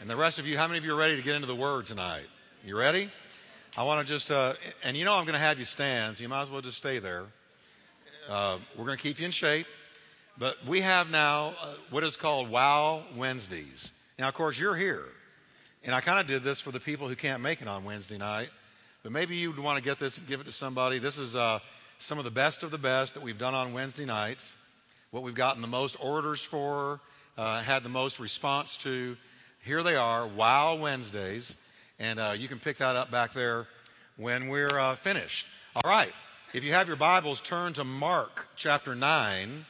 And the rest of you, how many of you are ready to get into the Word tonight? You ready? I want to just, uh, and you know I'm going to have you stand, so you might as well just stay there. Uh, we're going to keep you in shape. But we have now uh, what is called Wow Wednesdays. Now, of course, you're here. And I kind of did this for the people who can't make it on Wednesday night. But maybe you'd want to get this and give it to somebody. This is uh, some of the best of the best that we've done on Wednesday nights. What we've gotten the most orders for, uh, had the most response to. Here they are, Wow Wednesdays. And uh, you can pick that up back there when we're uh, finished. All right. If you have your Bibles, turn to Mark chapter 9.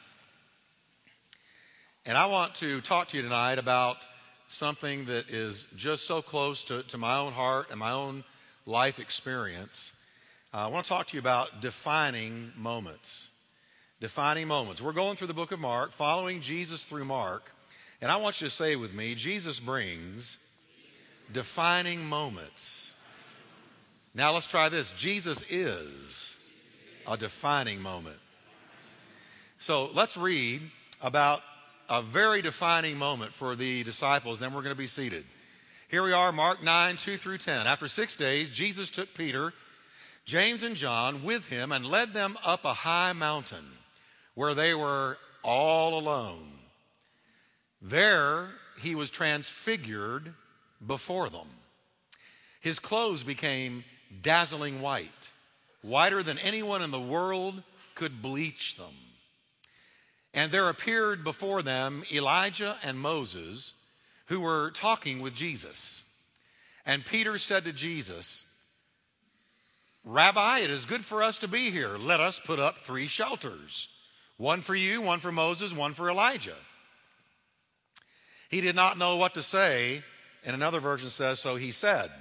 And I want to talk to you tonight about something that is just so close to, to my own heart and my own life experience. Uh, I want to talk to you about defining moments. Defining moments. We're going through the book of Mark, following Jesus through Mark. And I want you to say with me Jesus brings defining moments. Now let's try this. Jesus is a defining moment. So let's read about a very defining moment for the disciples, then we're going to be seated. Here we are, Mark 9, 2 through 10. After six days, Jesus took Peter, James, and John with him and led them up a high mountain where they were all alone. There he was transfigured before them. His clothes became dazzling white, whiter than anyone in the world could bleach them. And there appeared before them Elijah and Moses, who were talking with Jesus. And Peter said to Jesus, Rabbi, it is good for us to be here. Let us put up three shelters one for you, one for Moses, one for Elijah. He did not know what to say, and another version says, So he said.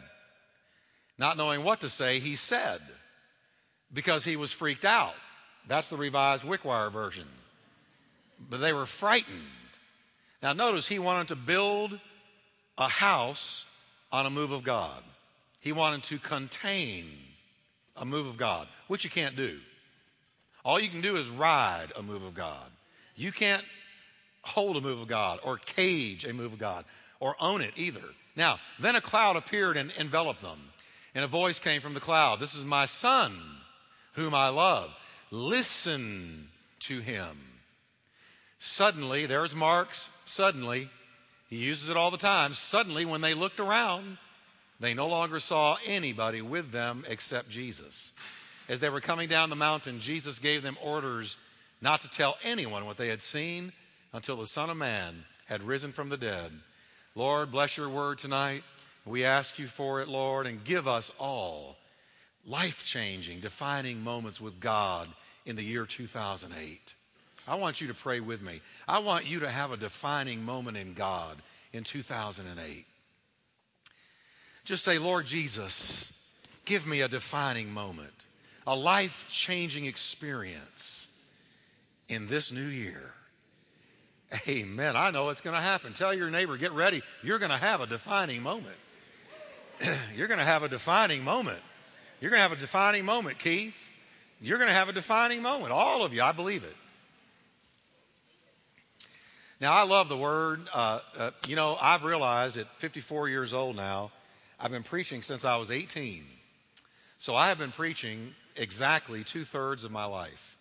Not knowing what to say, he said, because he was freaked out. That's the revised Wickwire version. But they were frightened. Now, notice he wanted to build a house on a move of God. He wanted to contain a move of God, which you can't do. All you can do is ride a move of God. You can't hold a move of God or cage a move of God or own it either. Now, then a cloud appeared and enveloped them, and a voice came from the cloud This is my son, whom I love. Listen to him. Suddenly, there's Mark's suddenly. He uses it all the time. Suddenly, when they looked around, they no longer saw anybody with them except Jesus. As they were coming down the mountain, Jesus gave them orders not to tell anyone what they had seen until the Son of Man had risen from the dead. Lord, bless your word tonight. We ask you for it, Lord, and give us all life changing, defining moments with God in the year 2008. I want you to pray with me. I want you to have a defining moment in God in 2008. Just say, Lord Jesus, give me a defining moment, a life changing experience in this new year. Amen. I know it's going to happen. Tell your neighbor, get ready. You're going to have a defining moment. You're going to have a defining moment. You're going to have a defining moment, Keith. You're going to have a defining moment. All of you, I believe it. Now, I love the word. Uh, uh, you know, I've realized at 54 years old now, I've been preaching since I was 18. So I have been preaching exactly two thirds of my life.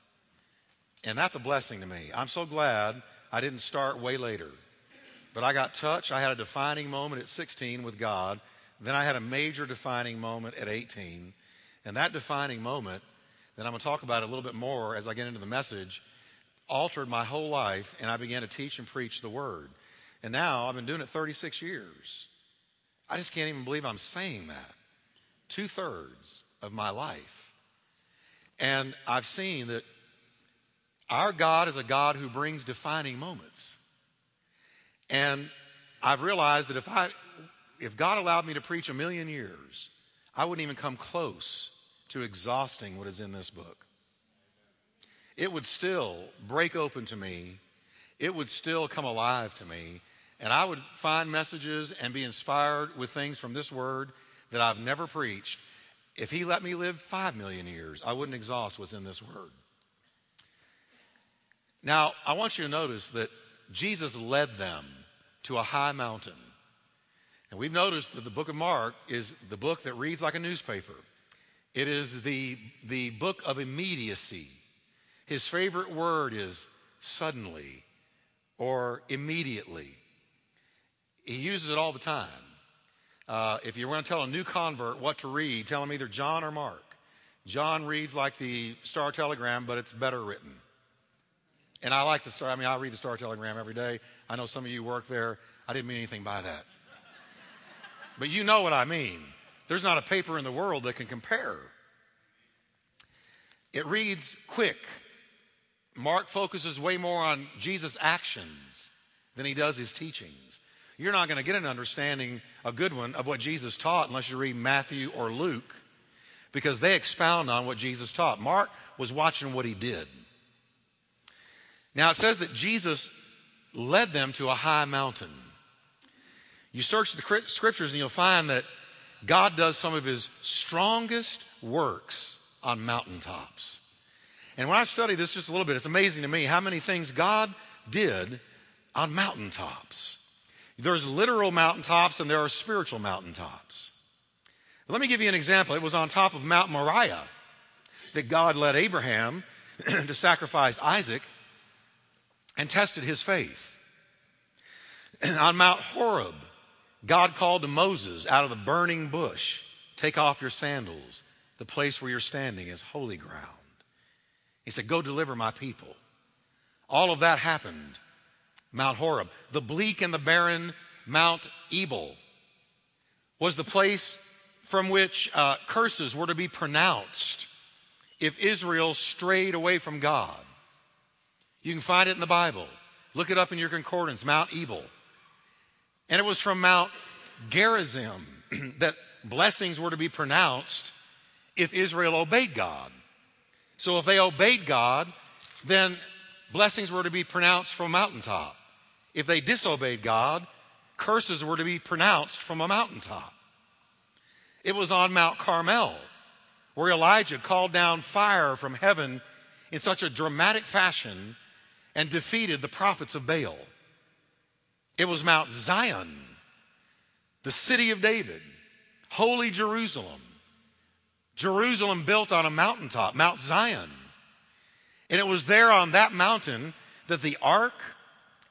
And that's a blessing to me. I'm so glad I didn't start way later. But I got touched. I had a defining moment at 16 with God. Then I had a major defining moment at 18. And that defining moment, that I'm going to talk about a little bit more as I get into the message, altered my whole life. And I began to teach and preach the word. And now I've been doing it 36 years. I just can't even believe I'm saying that. Two thirds of my life. And I've seen that our God is a God who brings defining moments. And I've realized that if I if God allowed me to preach a million years, I wouldn't even come close to exhausting what is in this book. It would still break open to me. It would still come alive to me. And I would find messages and be inspired with things from this word that I've never preached. If he let me live five million years, I wouldn't exhaust what's in this word. Now, I want you to notice that Jesus led them to a high mountain. And we've noticed that the book of Mark is the book that reads like a newspaper. It is the, the book of immediacy. His favorite word is suddenly or immediately. He uses it all the time. Uh, if you want to tell a new convert what to read, tell him either John or Mark. John reads like the Star Telegram, but it's better written. And I like the Star, I mean, I read the Star Telegram every day. I know some of you work there. I didn't mean anything by that. But you know what I mean. There's not a paper in the world that can compare. It reads quick. Mark focuses way more on Jesus' actions than he does his teachings. You're not going to get an understanding, a good one, of what Jesus taught unless you read Matthew or Luke because they expound on what Jesus taught. Mark was watching what he did. Now it says that Jesus led them to a high mountain. You search the scriptures and you'll find that God does some of his strongest works on mountaintops. And when I study this just a little bit, it's amazing to me how many things God did on mountaintops. There's literal mountaintops and there are spiritual mountaintops. Let me give you an example. It was on top of Mount Moriah that God led Abraham to sacrifice Isaac and tested his faith. on Mount Horeb, God called to Moses out of the burning bush Take off your sandals. The place where you're standing is holy ground. He said, Go deliver my people. All of that happened. Mount Horeb. The bleak and the barren Mount Ebal was the place from which uh, curses were to be pronounced if Israel strayed away from God. You can find it in the Bible. Look it up in your concordance, Mount Ebal. And it was from Mount Gerizim that blessings were to be pronounced if Israel obeyed God. So if they obeyed God, then blessings were to be pronounced from a mountaintop. If they disobeyed God, curses were to be pronounced from a mountaintop. It was on Mount Carmel where Elijah called down fire from heaven in such a dramatic fashion and defeated the prophets of Baal. It was Mount Zion, the city of David, holy Jerusalem. Jerusalem built on a mountaintop, Mount Zion. And it was there on that mountain that the ark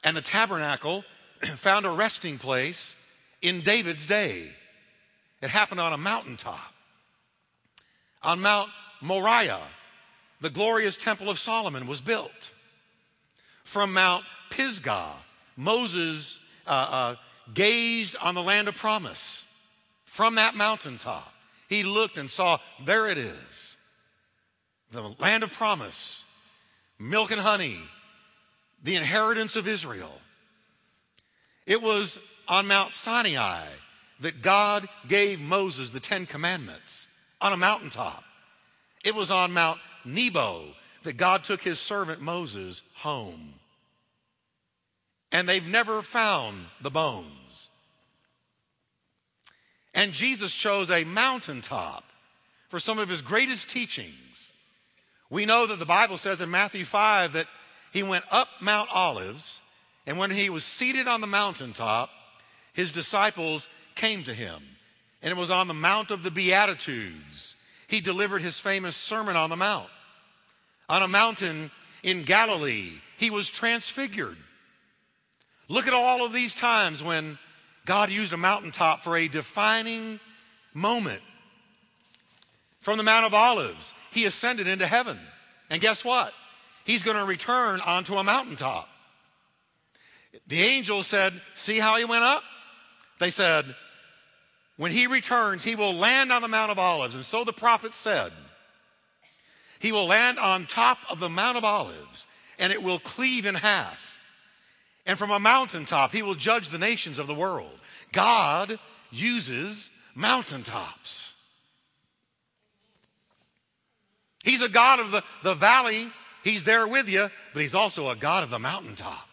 and the tabernacle found a resting place in David's day. It happened on a mountaintop. On Mount Moriah, the glorious Temple of Solomon was built. From Mount Pisgah, Moses uh, uh, gazed on the land of promise. From that mountaintop, he looked and saw, there it is. The land of promise, milk and honey, the inheritance of Israel. It was on Mount Sinai that God gave Moses the Ten Commandments on a mountaintop. It was on Mount Nebo that God took his servant Moses home. And they've never found the bones. And Jesus chose a mountaintop for some of his greatest teachings. We know that the Bible says in Matthew 5 that he went up Mount Olives, and when he was seated on the mountaintop, his disciples came to him. And it was on the Mount of the Beatitudes. He delivered his famous Sermon on the Mount. On a mountain in Galilee, he was transfigured. Look at all of these times when God used a mountaintop for a defining moment. From the Mount of Olives, he ascended into heaven. And guess what? He's going to return onto a mountaintop. The angel said, See how he went up? They said, when he returns, he will land on the Mount of Olives. And so the prophet said, he will land on top of the Mount of Olives and it will cleave in half. And from a mountaintop, he will judge the nations of the world. God uses mountaintops. He's a God of the, the valley, he's there with you, but he's also a God of the mountaintop.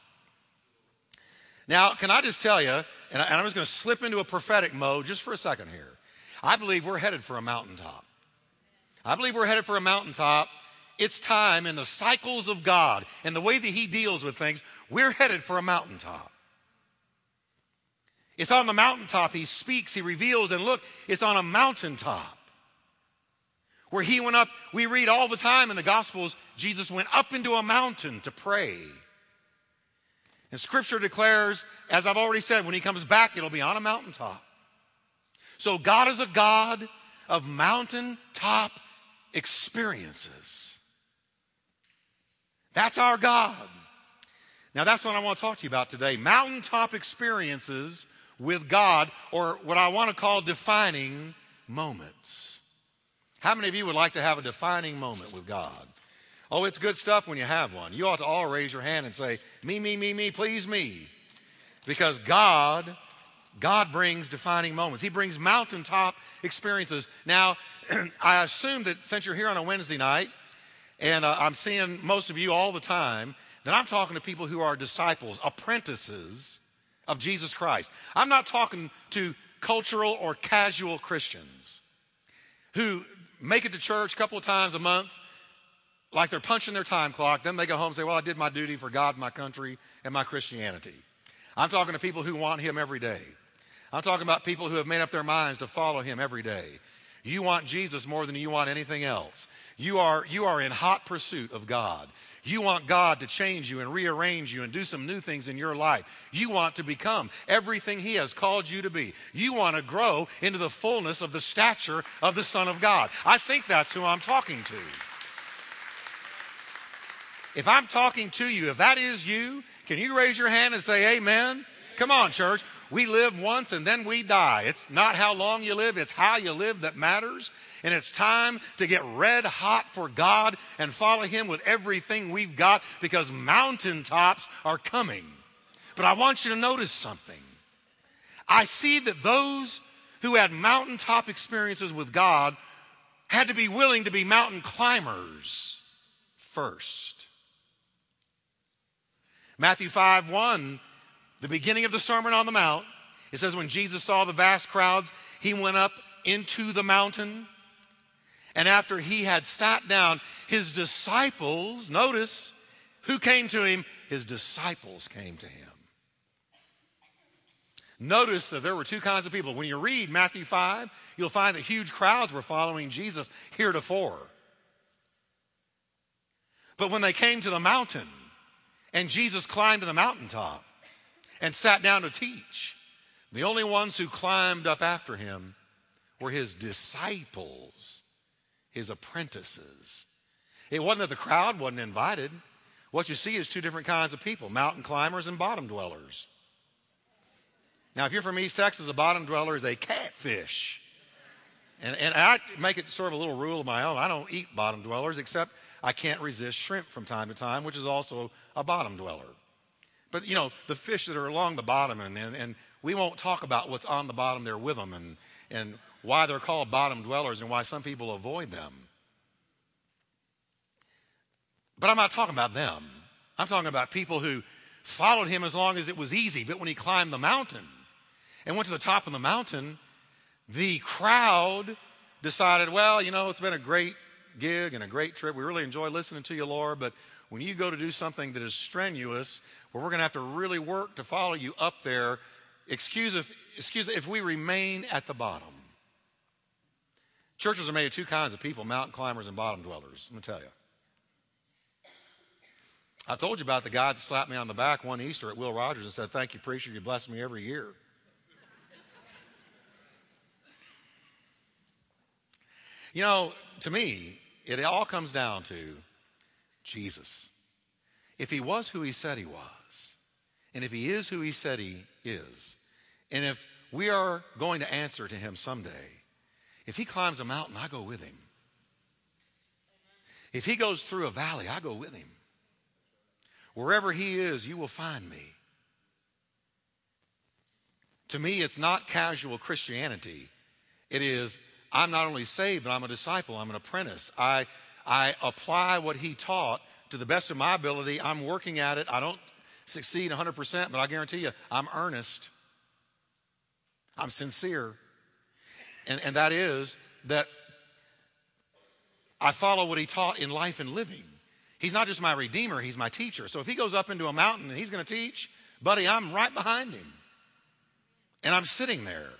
Now, can I just tell you, and, I, am just going to slip into a prophetic mode just for a second here. I believe we're headed for a mountaintop. I believe we're headed for a mountaintop. It's time in the cycles of God and the way that He deals with things, we're headed for a mountaintop. It's on the mountaintop. He speaks, he reveals, and look, it's on a mountaintop. Where he went up, we read all the time in the Gospels, Jesus went up into a mountain to pray. And scripture declares, as I've already said, when he comes back, it'll be on a mountaintop. So God is a God of mountaintop experiences. That's our God. Now, that's what I want to talk to you about today mountaintop experiences with God, or what I want to call defining moments. How many of you would like to have a defining moment with God? Oh, it's good stuff when you have one. You ought to all raise your hand and say, Me, me, me, me, please me. Because God, God brings defining moments. He brings mountaintop experiences. Now, I assume that since you're here on a Wednesday night, and uh, I'm seeing most of you all the time, that I'm talking to people who are disciples, apprentices of Jesus Christ. I'm not talking to cultural or casual Christians who make it to church a couple of times a month like they're punching their time clock. Then they go home and say, Well, I did my duty for God, my country, and my Christianity. I'm talking to people who want Him every day. I'm talking about people who have made up their minds to follow Him every day. You want Jesus more than you want anything else. You are, you are in hot pursuit of God. You want God to change you and rearrange you and do some new things in your life. You want to become everything He has called you to be. You want to grow into the fullness of the stature of the Son of God. I think that's who I'm talking to. If I'm talking to you, if that is you, can you raise your hand and say amen? Come on, church. We live once and then we die. It's not how long you live, it's how you live that matters. And it's time to get red hot for God and follow Him with everything we've got because mountaintops are coming. But I want you to notice something. I see that those who had mountaintop experiences with God had to be willing to be mountain climbers first. Matthew 5 1, the beginning of the Sermon on the Mount, it says, When Jesus saw the vast crowds, he went up into the mountain. And after he had sat down, his disciples, notice, who came to him? His disciples came to him. Notice that there were two kinds of people. When you read Matthew 5, you'll find that huge crowds were following Jesus heretofore. But when they came to the mountain, and Jesus climbed to the mountaintop and sat down to teach. The only ones who climbed up after him were his disciples, his apprentices. It wasn't that the crowd wasn't invited. What you see is two different kinds of people mountain climbers and bottom dwellers. Now, if you're from East Texas, a bottom dweller is a catfish. And, and I make it sort of a little rule of my own. I don't eat bottom dwellers except I can't resist shrimp from time to time, which is also a bottom dweller. But, you know, the fish that are along the bottom, and, and, and we won't talk about what's on the bottom there with them and, and why they're called bottom dwellers and why some people avoid them. But I'm not talking about them. I'm talking about people who followed him as long as it was easy. But when he climbed the mountain and went to the top of the mountain, the crowd decided, well, you know, it's been a great gig and a great trip. We really enjoy listening to you, Lord, but when you go to do something that is strenuous, where we're going to have to really work to follow you up there, excuse if, excuse if we remain at the bottom. Churches are made of two kinds of people mountain climbers and bottom dwellers. Let me tell you. I told you about the guy that slapped me on the back one Easter at Will Rogers and said, Thank you, preacher. You bless me every year. you know, to me, it all comes down to Jesus. If he was who he said he was, and if he is who he said he is, and if we are going to answer to him someday, if he climbs a mountain, I go with him. If he goes through a valley, I go with him. Wherever he is, you will find me. To me, it's not casual Christianity. It is I'm not only saved, but I'm a disciple, I'm an apprentice. I, I apply what he taught to the best of my ability. I'm working at it. I don't succeed 100%, but I guarantee you, I'm earnest. I'm sincere. And, and that is that I follow what he taught in life and living. He's not just my redeemer, he's my teacher. So if he goes up into a mountain and he's going to teach, buddy, I'm right behind him. And I'm sitting there.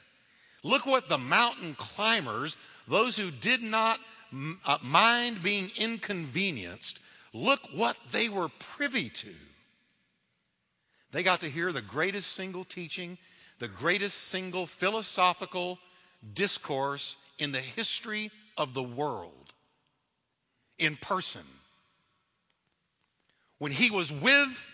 Look what the mountain climbers, those who did not Uh, mind being inconvenienced, look what they were privy to. They got to hear the greatest single teaching, the greatest single philosophical discourse in the history of the world in person. When he was with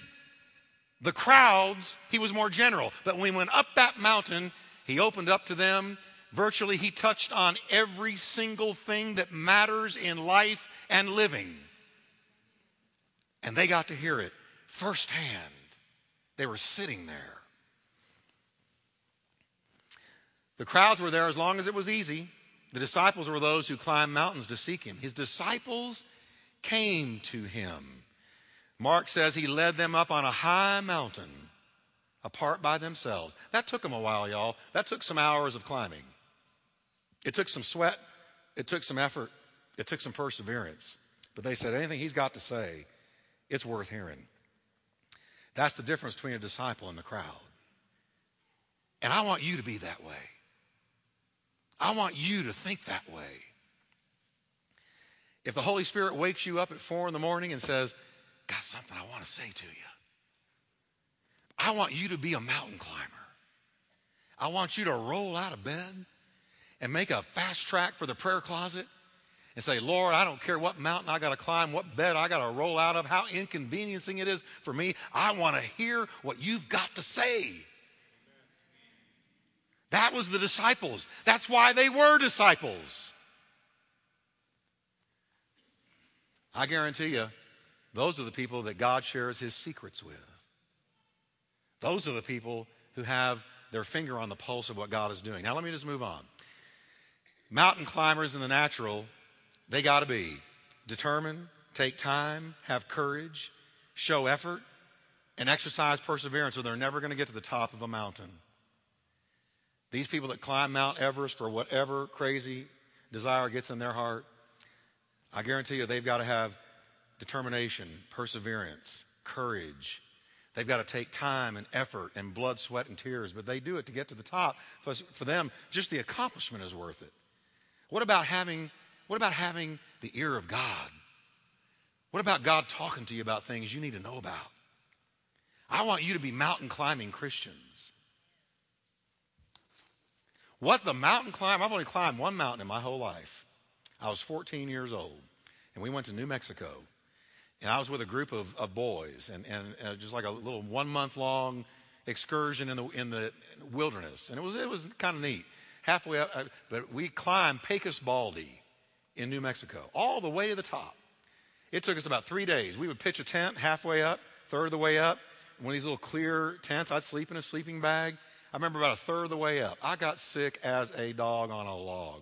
the crowds, he was more general. But when he went up that mountain, he opened up to them. Virtually, he touched on every single thing that matters in life and living. And they got to hear it firsthand. They were sitting there. The crowds were there as long as it was easy. The disciples were those who climbed mountains to seek him. His disciples came to him. Mark says he led them up on a high mountain apart by themselves. That took them a while, y'all. That took some hours of climbing. It took some sweat, it took some effort, it took some perseverance. But they said anything he's got to say, it's worth hearing. That's the difference between a disciple and the crowd. And I want you to be that way. I want you to think that way. If the Holy Spirit wakes you up at four in the morning and says, Got something I want to say to you, I want you to be a mountain climber. I want you to roll out of bed and make a fast track for the prayer closet and say, Lord, I don't care what mountain I got to climb, what bed I got to roll out of, how inconveniencing it is for me. I want to hear what you've got to say. That was the disciples. That's why they were disciples. I guarantee you, those are the people that God shares his secrets with. Those are the people who have their finger on the pulse of what God is doing. Now, let me just move on. Mountain climbers in the natural, they got to be determined, take time, have courage, show effort, and exercise perseverance, or they're never going to get to the top of a mountain. These people that climb Mount Everest for whatever crazy desire gets in their heart, I guarantee you they've got to have determination, perseverance, courage. They've got to take time and effort and blood, sweat, and tears, but they do it to get to the top. For them, just the accomplishment is worth it. What about having, what about having the ear of God? What about God talking to you about things you need to know about? I want you to be mountain climbing Christians. What the mountain climb? I've only climbed one mountain in my whole life. I was 14 years old, and we went to New Mexico. And I was with a group of, of boys, and, and uh, just like a little one month long excursion in the, in the wilderness. And it was, it was kind of neat. Halfway up, uh, but we climbed Pecos Baldy in New Mexico, all the way to the top. It took us about three days. We would pitch a tent halfway up, third of the way up, one of these little clear tents. I'd sleep in a sleeping bag. I remember about a third of the way up, I got sick as a dog on a log.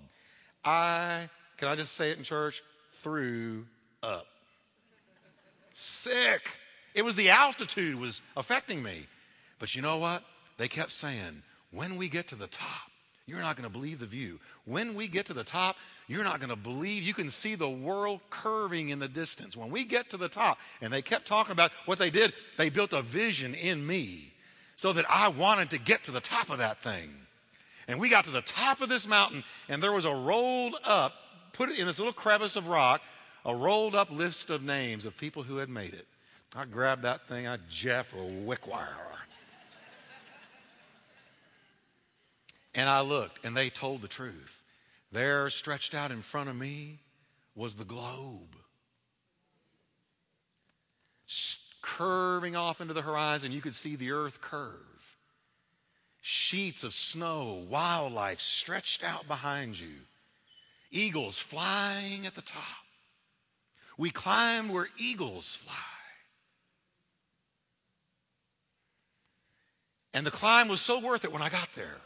I, can I just say it in church? Threw up. Sick. It was the altitude was affecting me. But you know what? They kept saying, when we get to the top, you're not going to believe the view. When we get to the top, you're not going to believe. You can see the world curving in the distance. When we get to the top, and they kept talking about what they did, they built a vision in me so that I wanted to get to the top of that thing. And we got to the top of this mountain, and there was a rolled up, put it in this little crevice of rock, a rolled up list of names of people who had made it. I grabbed that thing, I Jeff Wickwire. And I looked, and they told the truth. There, stretched out in front of me, was the globe curving off into the horizon, you could see the earth curve. Sheets of snow, wildlife stretched out behind you, eagles flying at the top. We climbed where eagles fly. And the climb was so worth it when I got there.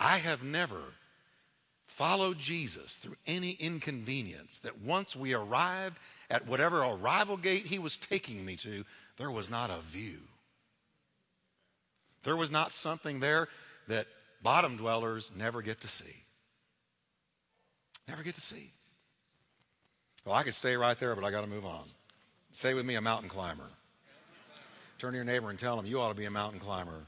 I have never followed Jesus through any inconvenience that once we arrived at whatever arrival gate he was taking me to, there was not a view. There was not something there that bottom dwellers never get to see. Never get to see. Well, I could stay right there, but I got to move on. Say with me, a mountain climber. Turn to your neighbor and tell him, You ought to be a mountain climber.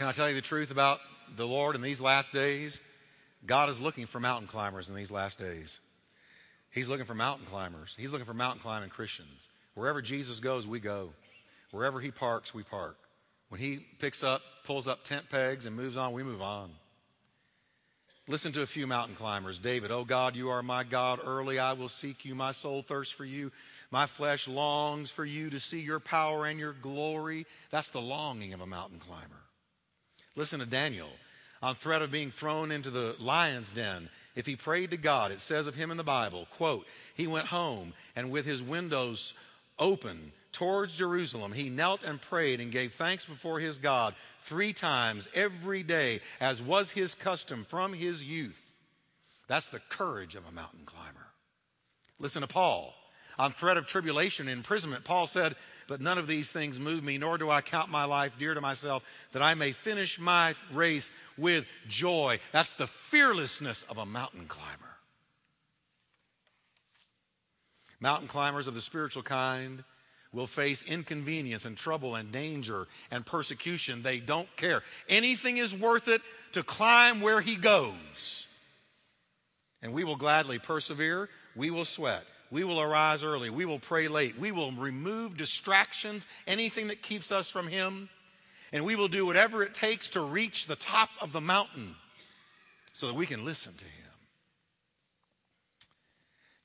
Can I tell you the truth about the Lord in these last days? God is looking for mountain climbers in these last days. He's looking for mountain climbers. He's looking for mountain climbing Christians. Wherever Jesus goes, we go. Wherever he parks, we park. When he picks up, pulls up tent pegs, and moves on, we move on. Listen to a few mountain climbers. David, oh God, you are my God. Early I will seek you. My soul thirsts for you. My flesh longs for you to see your power and your glory. That's the longing of a mountain climber. Listen to Daniel. On threat of being thrown into the lion's den, if he prayed to God, it says of him in the Bible, quote, he went home and with his windows open towards Jerusalem, he knelt and prayed and gave thanks before his God three times every day, as was his custom from his youth. That's the courage of a mountain climber. Listen to Paul. On threat of tribulation and imprisonment, Paul said, But none of these things move me, nor do I count my life dear to myself, that I may finish my race with joy. That's the fearlessness of a mountain climber. Mountain climbers of the spiritual kind will face inconvenience and trouble and danger and persecution. They don't care. Anything is worth it to climb where he goes. And we will gladly persevere. We will sweat. We will arise early. We will pray late. We will remove distractions, anything that keeps us from him. And we will do whatever it takes to reach the top of the mountain so that we can listen to him.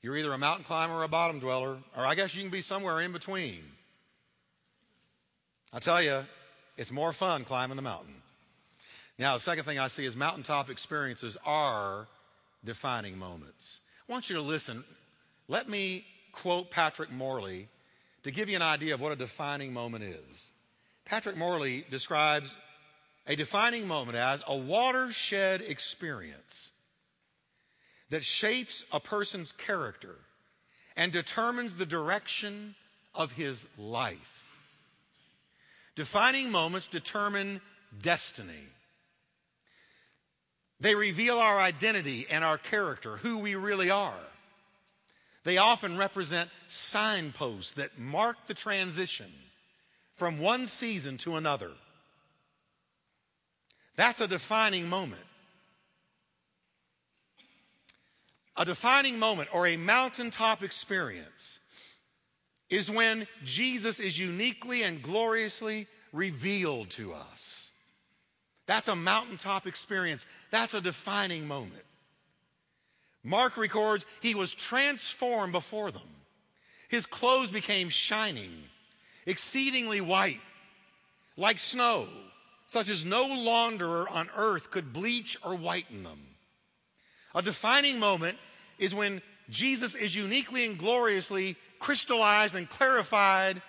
You're either a mountain climber or a bottom dweller, or I guess you can be somewhere in between. I tell you, it's more fun climbing the mountain. Now, the second thing I see is mountaintop experiences are defining moments. I want you to listen. Let me quote Patrick Morley to give you an idea of what a defining moment is. Patrick Morley describes a defining moment as a watershed experience that shapes a person's character and determines the direction of his life. Defining moments determine destiny. They reveal our identity and our character, who we really are. They often represent signposts that mark the transition from one season to another. That's a defining moment. A defining moment or a mountaintop experience is when Jesus is uniquely and gloriously revealed to us. That's a mountaintop experience. That's a defining moment. Mark records he was transformed before them. His clothes became shining, exceedingly white, like snow, such as no launderer on earth could bleach or whiten them. A defining moment is when Jesus is uniquely and gloriously crystallized and clarified,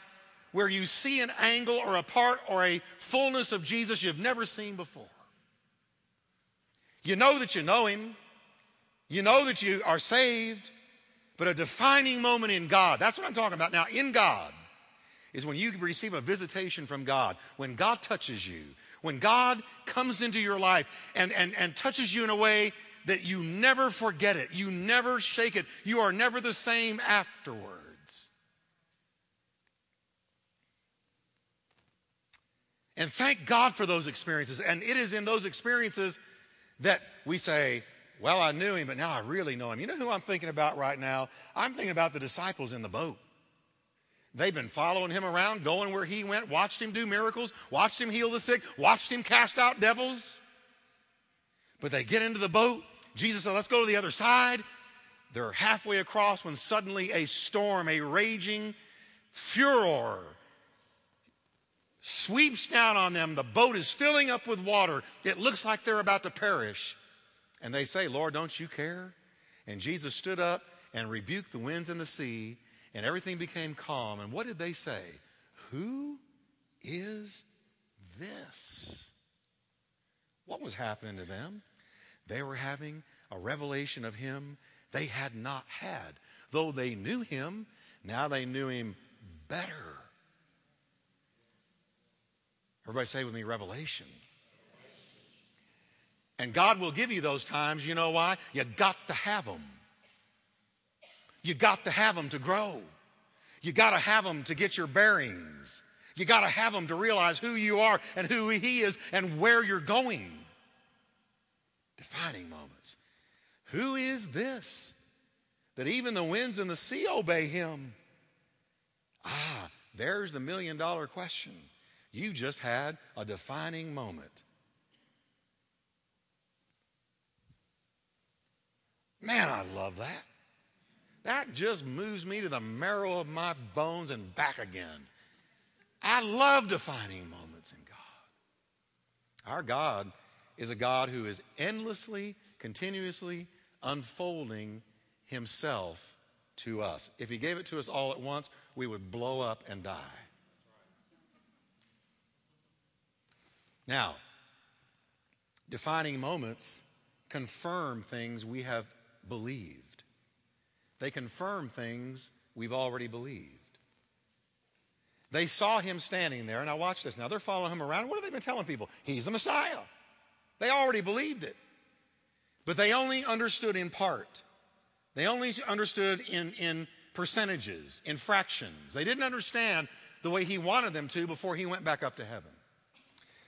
where you see an angle or a part or a fullness of Jesus you've never seen before. You know that you know Him, you know that you are saved, but a defining moment in God, that's what I'm talking about now, in God, is when you receive a visitation from God, when God touches you, when God comes into your life and, and, and touches you in a way that you never forget it, you never shake it, you are never the same afterwards. And thank God for those experiences. And it is in those experiences that we say, Well, I knew him, but now I really know him. You know who I'm thinking about right now? I'm thinking about the disciples in the boat. They've been following him around, going where he went, watched him do miracles, watched him heal the sick, watched him cast out devils. But they get into the boat Jesus said, Let's go to the other side. They're halfway across when suddenly a storm, a raging furor, sweeps down on them. The boat is filling up with water. It looks like they're about to perish. And they say, Lord, don't you care? And Jesus stood up and rebuked the winds and the sea, and everything became calm. And what did they say? Who is this? What was happening to them? They were having a revelation of him they had not had. Though they knew him, now they knew him better. Everybody say with me, revelation. And God will give you those times. You know why? You got to have them. You got to have them to grow. You got to have them to get your bearings. You got to have them to realize who you are and who He is and where you're going. Defining moments. Who is this that even the winds and the sea obey Him? Ah, there's the million dollar question. You just had a defining moment. Man, I love that. That just moves me to the marrow of my bones and back again. I love defining moments in God. Our God is a God who is endlessly, continuously unfolding himself to us. If he gave it to us all at once, we would blow up and die. Now, defining moments confirm things we have believed. They confirm things we've already believed. They saw him standing there. And I watch this. Now, they're following him around. What have they been telling people? He's the Messiah. They already believed it. But they only understood in part. They only understood in, in percentages, in fractions. They didn't understand the way he wanted them to before he went back up to heaven.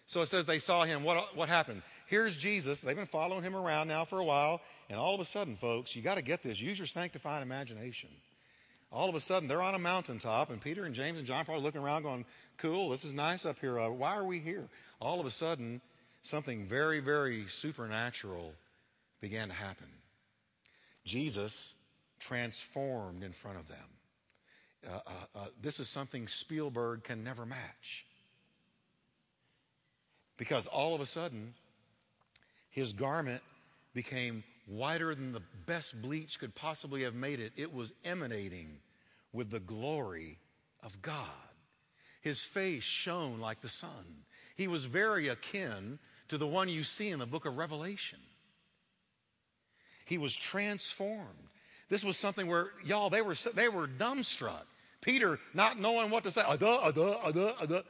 So it says they saw him. What, what happened? Here's Jesus. They've been following him around now for a while. And all of a sudden, folks, you got to get this. Use your sanctified imagination. All of a sudden, they're on a mountaintop, and Peter and James and John probably looking around going, Cool, this is nice up here. Uh, why are we here? All of a sudden, something very, very supernatural began to happen. Jesus transformed in front of them. Uh, uh, uh, this is something Spielberg can never match. Because all of a sudden, his garment became whiter than the best bleach could possibly have made it. It was emanating with the glory of God. His face shone like the sun. He was very akin to the one you see in the book of Revelation. He was transformed. This was something where, y'all, they were, they were dumbstruck. Peter, not knowing what to say, uh-duh, uh-duh, uh-duh, uh-duh.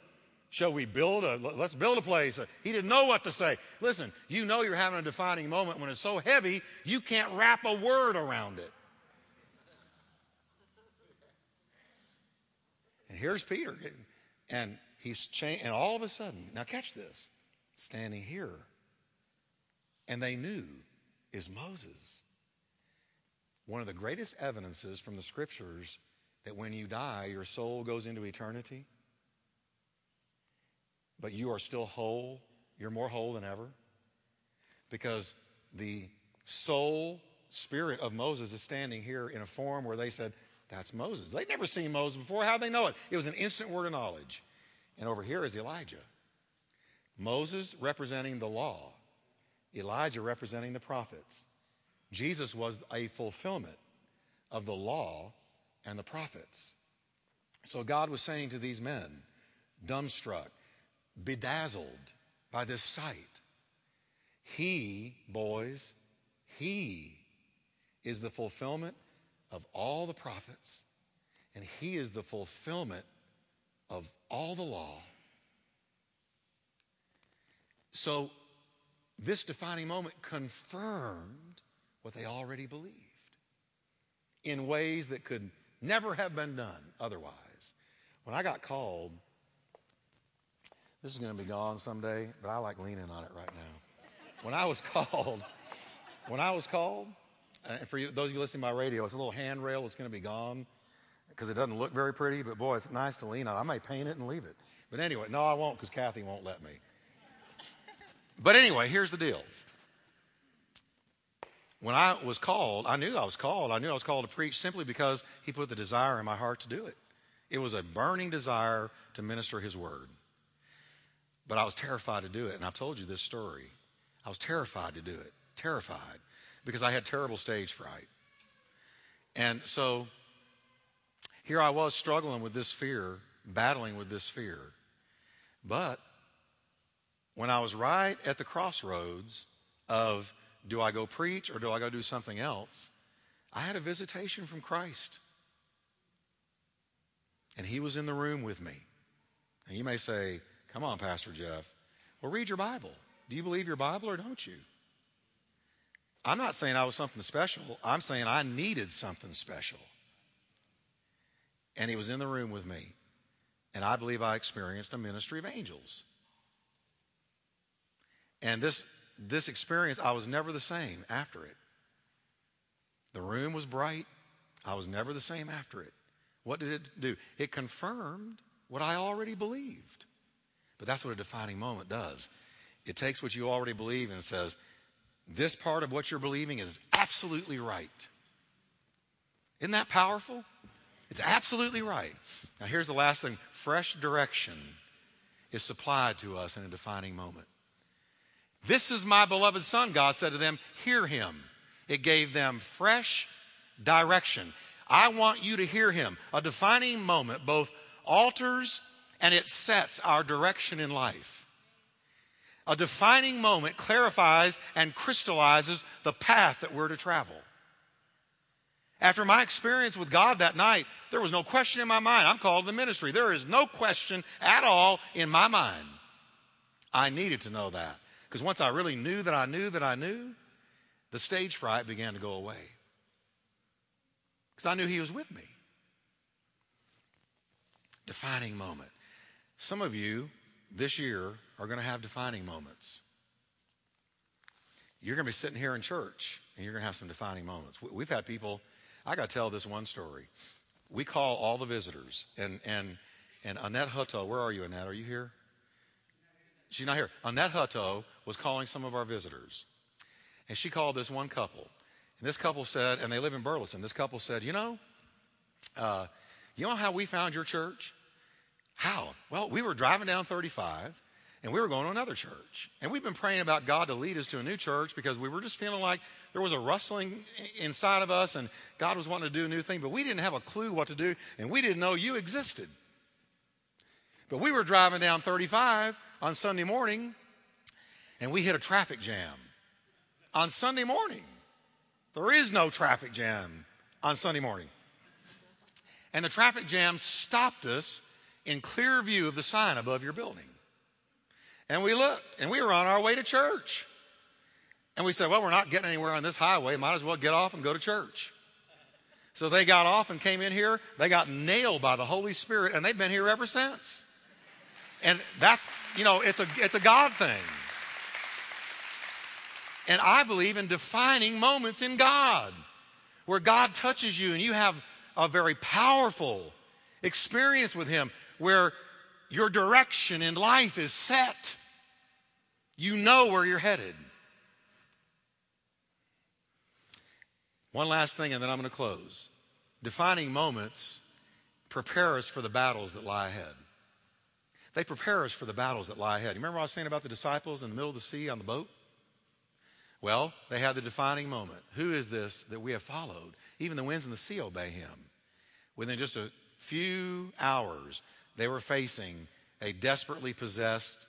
Shall we build a, let's build a place. He didn't know what to say. Listen, you know you're having a defining moment when it's so heavy, you can't wrap a word around it. And here's Peter. And he's changed, and all of a sudden, now catch this, standing here, and they knew is Moses. One of the greatest evidences from the scriptures that when you die, your soul goes into eternity but you are still whole. You're more whole than ever. Because the soul spirit of Moses is standing here in a form where they said, That's Moses. They'd never seen Moses before. How'd they know it? It was an instant word of knowledge. And over here is Elijah. Moses representing the law, Elijah representing the prophets. Jesus was a fulfillment of the law and the prophets. So God was saying to these men, dumbstruck, bedazzled by this sight. He, boys, he is the fulfillment of all the prophets, and he is the fulfillment of all the law. So, this defining moment confirmed what they already believed in ways that could never have been done otherwise. When I got called this is going to be gone someday, but I like leaning on it right now. When I was called, when I was called, uh, and for you, those of you listening by radio, it's a little handrail. It's going to be gone because it doesn't look very pretty, but boy, it's nice to lean on. I may paint it and leave it. But anyway, no, I won't because Kathy won't let me. But anyway, here's the deal. When I was called, I knew I was called. I knew I was called to preach simply because He put the desire in my heart to do it. It was a burning desire to minister His word. But I was terrified to do it. And I've told you this story. I was terrified to do it, terrified, because I had terrible stage fright. And so here I was struggling with this fear, battling with this fear. But when I was right at the crossroads of do I go preach or do I go do something else, I had a visitation from Christ. And he was in the room with me. And you may say, Come on, Pastor Jeff. Well, read your Bible. Do you believe your Bible or don't you? I'm not saying I was something special. I'm saying I needed something special. And he was in the room with me. and I believe I experienced a ministry of angels. And this, this experience, I was never the same after it. The room was bright. I was never the same after it. What did it do? It confirmed what I already believed. But that's what a defining moment does. It takes what you already believe and says, this part of what you're believing is absolutely right. Isn't that powerful? It's absolutely right. Now, here's the last thing fresh direction is supplied to us in a defining moment. This is my beloved Son, God said to them, hear him. It gave them fresh direction. I want you to hear him. A defining moment both alters and it sets our direction in life. A defining moment clarifies and crystallizes the path that we're to travel. After my experience with God that night, there was no question in my mind. I'm called to the ministry. There is no question at all in my mind. I needed to know that. Because once I really knew that I knew that I knew, the stage fright began to go away. Because I knew He was with me. Defining moment. Some of you this year are going to have defining moments. You're going to be sitting here in church and you're going to have some defining moments. We've had people, I got to tell this one story. We call all the visitors, and, and, and Annette Hutto, where are you, Annette? Are you here? She's not here. Annette Hutto was calling some of our visitors. And she called this one couple. And this couple said, and they live in Burleson, this couple said, You know, uh, you know how we found your church? How? Well, we were driving down 35 and we were going to another church. And we've been praying about God to lead us to a new church because we were just feeling like there was a rustling inside of us and God was wanting to do a new thing, but we didn't have a clue what to do and we didn't know you existed. But we were driving down 35 on Sunday morning and we hit a traffic jam. On Sunday morning, there is no traffic jam on Sunday morning. And the traffic jam stopped us in clear view of the sign above your building. And we looked, and we were on our way to church. And we said, Well, we're not getting anywhere on this highway. Might as well get off and go to church. So they got off and came in here. They got nailed by the Holy Spirit, and they've been here ever since. And that's, you know, it's a, it's a God thing. And I believe in defining moments in God where God touches you and you have a very powerful experience with Him where your direction in life is set. You know where you're headed. One last thing, and then I'm going to close. Defining moments prepare us for the battles that lie ahead. They prepare us for the battles that lie ahead. You remember what I was saying about the disciples in the middle of the sea on the boat? Well, they had the defining moment. Who is this that we have followed? Even the winds and the sea obey him. Within just a few hours, they were facing a desperately possessed,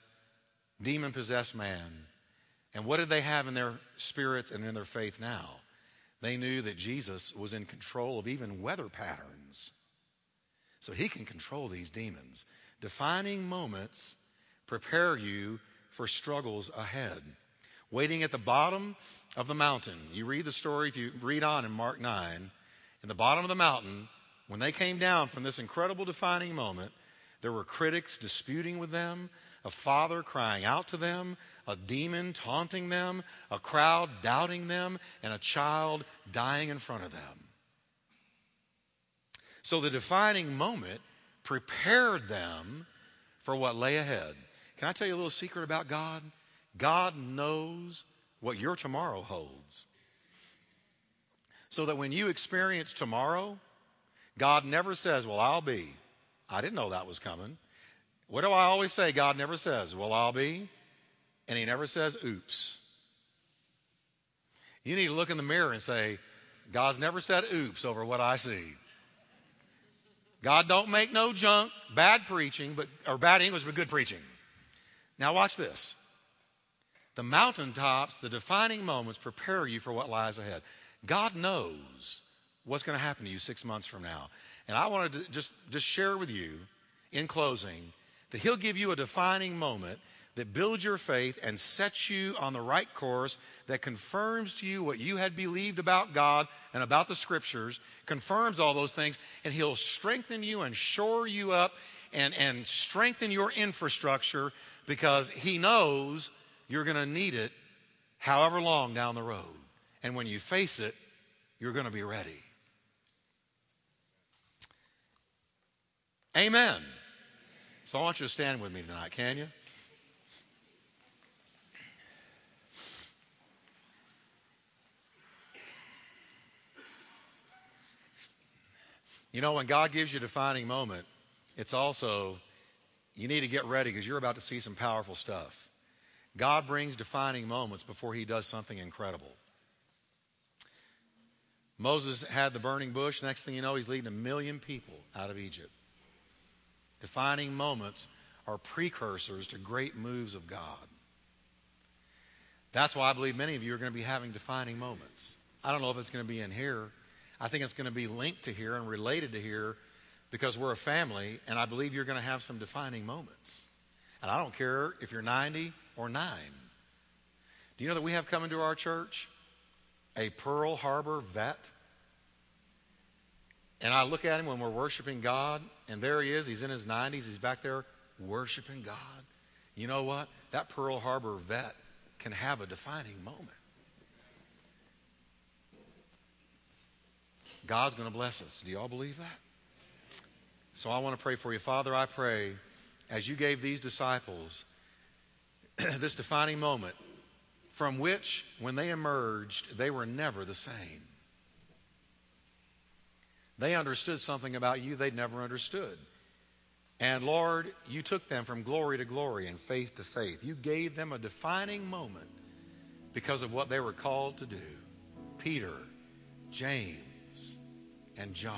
demon possessed man. And what did they have in their spirits and in their faith now? They knew that Jesus was in control of even weather patterns. So he can control these demons. Defining moments prepare you for struggles ahead waiting at the bottom of the mountain. You read the story, if you read on in Mark 9, in the bottom of the mountain, when they came down from this incredible defining moment, there were critics disputing with them, a father crying out to them, a demon taunting them, a crowd doubting them, and a child dying in front of them. So the defining moment prepared them for what lay ahead. Can I tell you a little secret about God? God knows what your tomorrow holds. So that when you experience tomorrow, God never says, Well, I'll be. I didn't know that was coming. What do I always say? God never says, Well, I'll be. And He never says, Oops. You need to look in the mirror and say, God's never said oops over what I see. God don't make no junk, bad preaching, but or bad English, but good preaching. Now watch this. The mountaintops, the defining moments prepare you for what lies ahead. God knows what's going to happen to you six months from now. And I wanted to just, just share with you in closing that He'll give you a defining moment that builds your faith and sets you on the right course that confirms to you what you had believed about God and about the scriptures, confirms all those things, and He'll strengthen you and shore you up and, and strengthen your infrastructure because He knows you're going to need it however long down the road. And when you face it, you're going to be ready. Amen. So I want you to stand with me tonight, can you? You know, when God gives you a defining moment, it's also, you need to get ready because you're about to see some powerful stuff. God brings defining moments before he does something incredible. Moses had the burning bush. Next thing you know, he's leading a million people out of Egypt. Defining moments are precursors to great moves of God. That's why I believe many of you are going to be having defining moments. I don't know if it's going to be in here. I think it's going to be linked to here and related to here because we're a family, and I believe you're going to have some defining moments. And I don't care if you're 90 or 9. Do you know that we have coming to our church a Pearl Harbor vet? And I look at him when we're worshiping God, and there he is. He's in his 90s. He's back there worshiping God. You know what? That Pearl Harbor vet can have a defining moment. God's going to bless us. Do y'all believe that? So I want to pray for you. Father, I pray as you gave these disciples this defining moment from which, when they emerged, they were never the same. They understood something about you they'd never understood. And Lord, you took them from glory to glory and faith to faith. You gave them a defining moment because of what they were called to do. Peter, James, and John.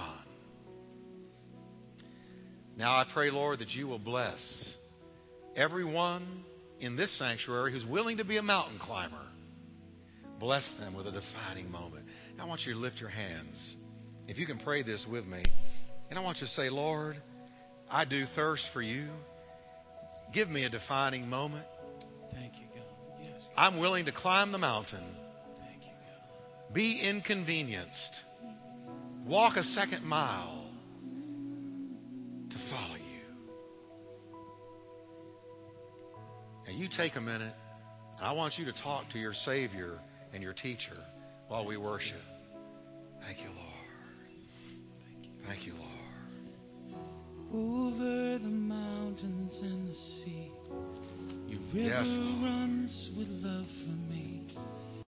Now I pray, Lord, that you will bless everyone in this sanctuary who's willing to be a mountain climber. Bless them with a defining moment. I want you to lift your hands. If you can pray this with me, and I want you to say, Lord, I do thirst for you. Give me a defining moment. Thank you, God. Yes. I'm willing to climb the mountain, Thank you, God. be inconvenienced walk a second mile to follow you. And you take a minute, and I want you to talk to your Savior and your teacher while we worship. Thank you, Lord. Thank you, Lord. Over the mountains and the sea, your river Yes, runs with love for me.